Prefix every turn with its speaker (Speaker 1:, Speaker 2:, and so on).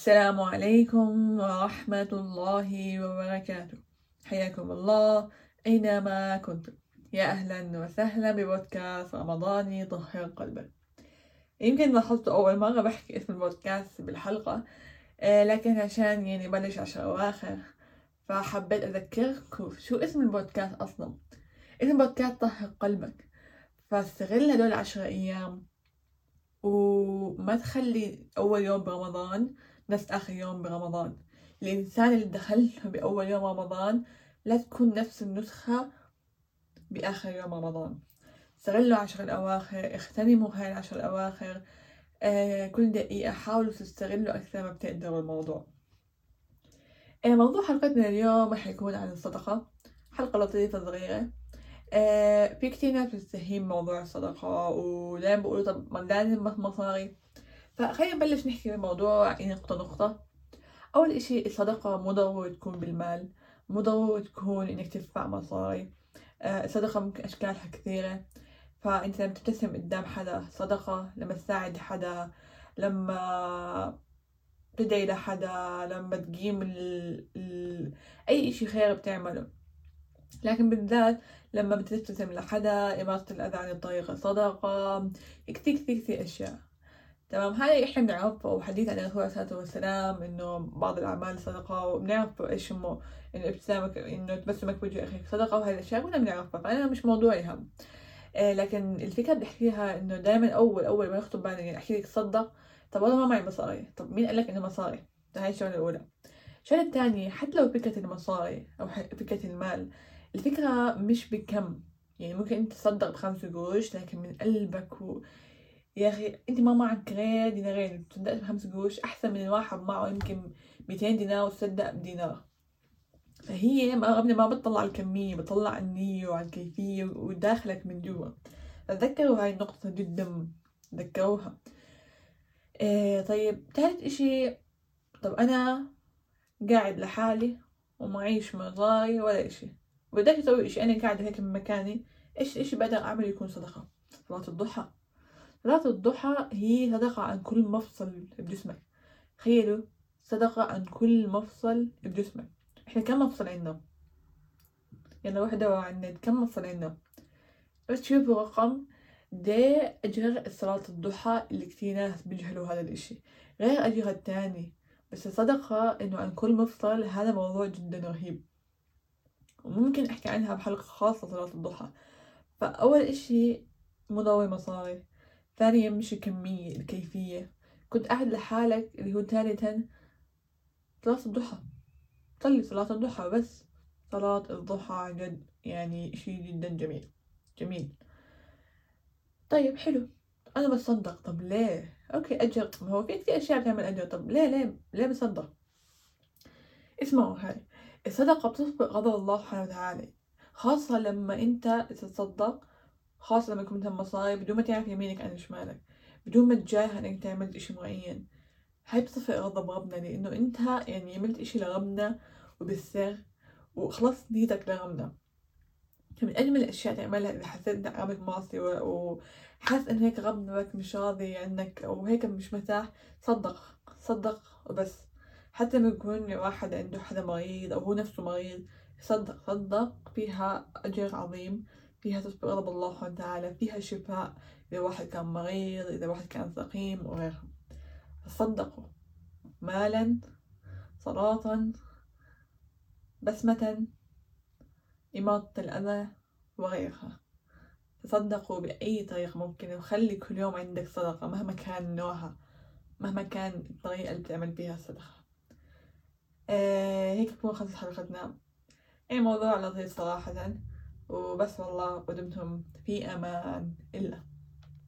Speaker 1: السلام عليكم ورحمة الله وبركاته. حياكم الله أينما كنتم. يا أهلا وسهلا ببودكاست رمضاني طهر قلبك. يمكن لاحظت أول مرة بحكي اسم البودكاست بالحلقة آه، لكن عشان يعني بلش عشر أواخر فحبيت أذكركم شو اسم البودكاست أصلا. اسم البودكاست طهر قلبك. فاستغل هدول العشر أيام وما تخلي أول يوم برمضان نفس آخر يوم برمضان. الإنسان اللي دخله بأول يوم رمضان لا تكون نفس النسخة بآخر يوم رمضان. استغلوا عشر الأواخر اغتنموا هاي العشر الأواخر. آه كل دقيقة حاولوا تستغلوا أكثر ما بتقدروا الموضوع. آه موضوع حلقتنا اليوم رح يكون عن الصدقة. حلقة لطيفة صغيرة. آه في كتير ناس بتستهين موضوع الصدقة ودايما بيقولوا طب ما لازم مصاري. فخلينا نبلش نحكي بالموضوع يعني نقطة نقطة. أول إشي الصدقة مو ضروري تكون بالمال مو ضروري تكون إنك تدفع مصاري. آه، الصدقة ممكن أشكالها كثيرة. فأنت لما تبتسم قدام حدا صدقة لما تساعد حدا لما تدعي لحدا لما تقيم ال... ال... أي إشي خير بتعمله. لكن بالذات لما بتبتسم لحدا إماطة الأذى عن الطريق صدقة كثير كثير كثير أشياء. تمام. هاي إحنا بنعرف وحديث عن الرسول عليه الصلاة والسلام إنه بعض الأعمال صدقة؟ وبنعرف إيش هم إنه ابتسامك إنه تبسمك بوجه أخيك صدقة وهاي الاشياء كلنا بنعرفها فانا مش موضوعي هم آه لكن الفكرة بدي احكيها إنه دائما أول أول ما يخطب بالي يعني أحكي لك تصدق طب والله ما معي مصاري. طب مين قال لك إنه مصاري؟ هاي الشغلة الأولى. الشغلة الثانية حتى لو فكرة المصاري أو فكرة المال الفكرة مش بكم. يعني ممكن أنت تصدق بخمس قروش لكن من قلبك و... يا أخي أنت ما معك غير دينارين. تصدقت بخمس قروش أحسن من الواحد معه يمكن 200 دينار وتصدق بدينار. فهي ربنا ما بتطلع الكمية بتطلع النية وعلى الكيفية وداخلك من جوا. تذكروا هاي النقطة جدا تذكروها إيه طيب ثالث إشي طب أنا قاعد لحالي ومعيش مصاري ولا إشي. بدك أسوي إشي أنا قاعدة هيك من مكاني. إيش إيش بقدر أعمل يكون صدقة؟ صلاة الضحى. صلاة الضحى هي صدقة عن كل مفصل بجسمك. تخيلوا صدقة عن كل مفصل بجسمك. إحنا كم مفصل عندنا؟ يلا وحدة وعند كم مفصل عندنا؟ بس تشوفوا رقم ده أجر صلاة الضحى اللي كتير ناس بيجهلوا هذا الإشي. غير أجرها التاني. بس الصدقة إنه عن كل مفصل هذا موضوع جدا رهيب. وممكن أحكي عنها بحلقة خاصة صلاة الضحى. فأول إشي مو مصاري. ثانيا مش الكمية الكيفية كنت قاعد لحالك اللي هو ثالثا صلاة الضحى. صلي صلاة الضحى بس. صلاة الضحى جد يعني شي جدا جميل جميل. طيب حلو. أنا بصدق. طب ليه؟ أوكي أجر. ما هو في كثير أشياء بتعمل أجر. طب ليه ليه ليه بصدق؟ اسمعوا هاي. الصدقة بتسبق غضب الله سبحانه وتعالى خاصة لما أنت تتصدق خاصة لما يكون مثلا مصايب بدون ما تعرف يمينك عن شمالك بدون ما تجاهل إنك عملت إشي معين. هاي بتصفي غضب ربنا لأنه أنت يعني عملت إشي لربنا وبالسر وخلصت نيتك لربنا. من أجمل الأشياء تعملها إذا حسيت إنك عامل معصية وحاسس إن هيك ربنا مش راضي عنك أو هيك مش مرتاح صدق صدق وبس. حتى لما يكون واحد عنده حدا مريض أو هو نفسه مريض صدق صدق فيها أجر عظيم. فيها تسبق غضب الله وتعالى فيها شفاء إذا واحد كان مريض إذا واحد كان سقيم وغيرها. تصدقوا مالا صلاة بسمة إماطة الأذى وغيرها. تصدقوا بأي طريقة ممكنة وخلي كل يوم عندك صدقة مهما كان نوعها مهما كان الطريقة اللي بتعمل بيها الصدقة. آه هيك تكون خلصت حلقتنا. أي موضوع لطيف صراحة. وبس والله ودمتم في أمان الله